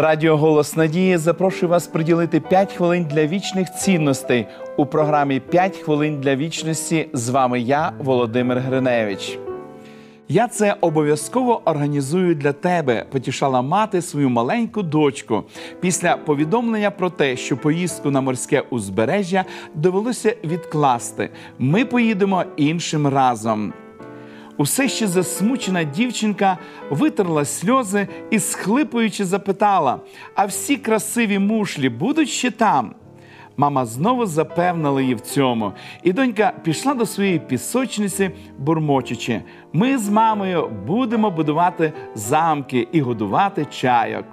Радіо Голос Надії запрошує вас приділити 5 хвилин для вічних цінностей у програмі «5 хвилин для вічності. З вами я, Володимир Гриневич. Я це обов'язково організую для тебе, потішала мати свою маленьку дочку після повідомлення про те, що поїздку на морське узбережжя довелося відкласти. Ми поїдемо іншим разом. Усе ще засмучена дівчинка витерла сльози і, схлипуючи, запитала: А всі красиві мушлі будуть ще там? Мама знову запевнила її в цьому, і донька пішла до своєї пісочниці, бурмочучи. Ми з мамою будемо будувати замки і годувати чайок.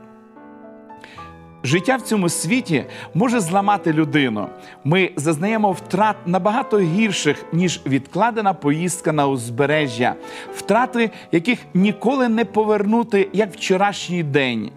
Життя в цьому світі може зламати людину. Ми зазнаємо втрат набагато гірших, ніж відкладена поїздка на узбережжя, втрати, яких ніколи не повернути, як вчорашній день.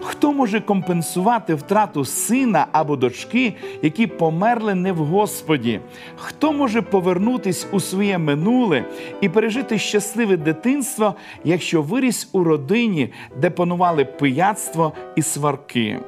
Хто може компенсувати втрату сина або дочки, які померли не в Господі? Хто може повернутись у своє минуле і пережити щасливе дитинство, якщо виріс у родині, де панували пияцтво і сварки?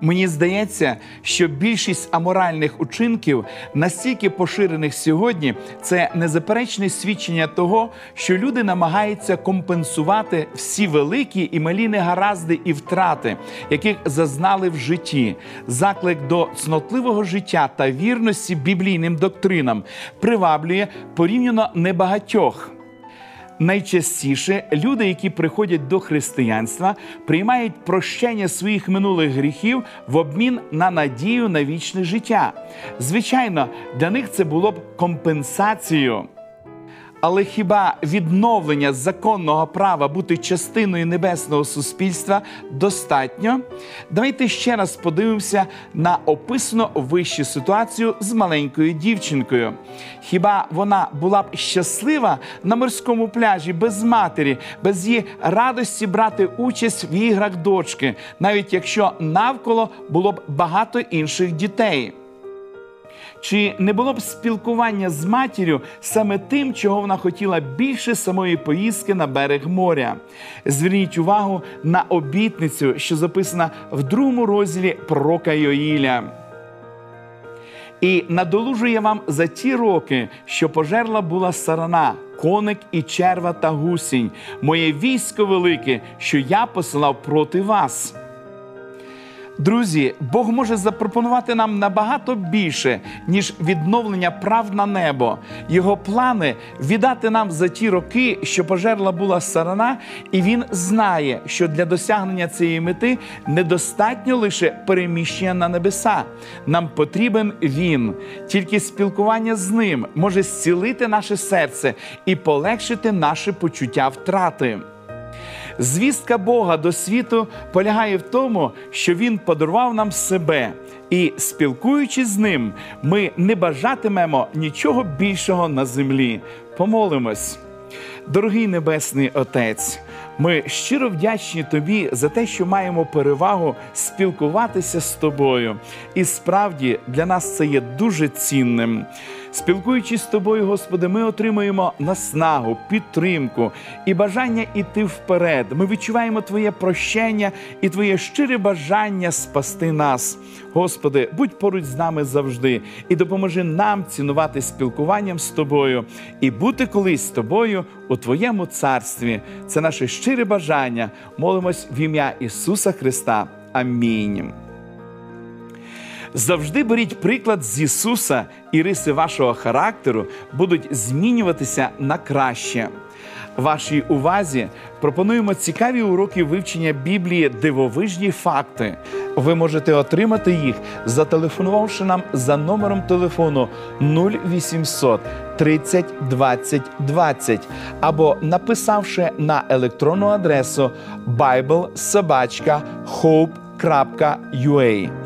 Мені здається, що більшість аморальних учинків, настільки поширених сьогодні, це незаперечне свідчення того, що люди намагаються компенсувати всі великі і малі негаразди і втрати, яких зазнали в житті. Заклик до цнотливого життя та вірності біблійним доктринам приваблює порівняно небагатьох. Найчастіше люди, які приходять до християнства, приймають прощення своїх минулих гріхів в обмін на надію на вічне життя. Звичайно, для них це було б компенсацією. Але хіба відновлення законного права бути частиною небесного суспільства достатньо? Давайте ще раз подивимося на описану вищу ситуацію з маленькою дівчинкою. Хіба вона була б щаслива на морському пляжі без матері, без її радості брати участь в іграх дочки, навіть якщо навколо було б багато інших дітей? Чи не було б спілкування з матір'ю саме тим, чого вона хотіла більше самої поїздки на берег моря? Зверніть увагу на обітницю, що записана в другому розділі пророка Йоїля. І надолужує вам за ті роки, що пожерла була сарана, коник і черва та гусінь, моє військо велике, що я посилав проти вас. Друзі, Бог може запропонувати нам набагато більше, ніж відновлення прав на небо. Його плани віддати нам за ті роки, що пожерла була сарана, і він знає, що для досягнення цієї мети недостатньо лише переміщення на небеса. Нам потрібен він. Тільки спілкування з ним може зцілити наше серце і полегшити наше почуття втрати. Звістка Бога до світу полягає в тому, що Він подарував нам себе, і спілкуючись з ним, ми не бажатимемо нічого більшого на землі. Помолимось. Дорогий Небесний Отець, ми щиро вдячні Тобі за те, що маємо перевагу спілкуватися з тобою. І справді для нас це є дуже цінним. Спілкуючись з тобою, Господи, ми отримуємо наснагу, підтримку і бажання йти вперед. Ми відчуваємо Твоє прощення і Твоє щире бажання спасти нас. Господи, будь поруч з нами завжди і допоможи нам цінувати спілкуванням з тобою і бути колись з тобою у Твоєму царстві. Це наше щире бажання. Молимось в ім'я Ісуса Христа. Амінь. Завжди беріть приклад з Ісуса, і риси вашого характеру будуть змінюватися на краще. Вашій увазі пропонуємо цікаві уроки вивчення Біблії, дивовижні факти. Ви можете отримати їх, зателефонувавши нам за номером телефону 0800 30 20 20 або написавши на електронну адресу biblesobachka.hope.ua.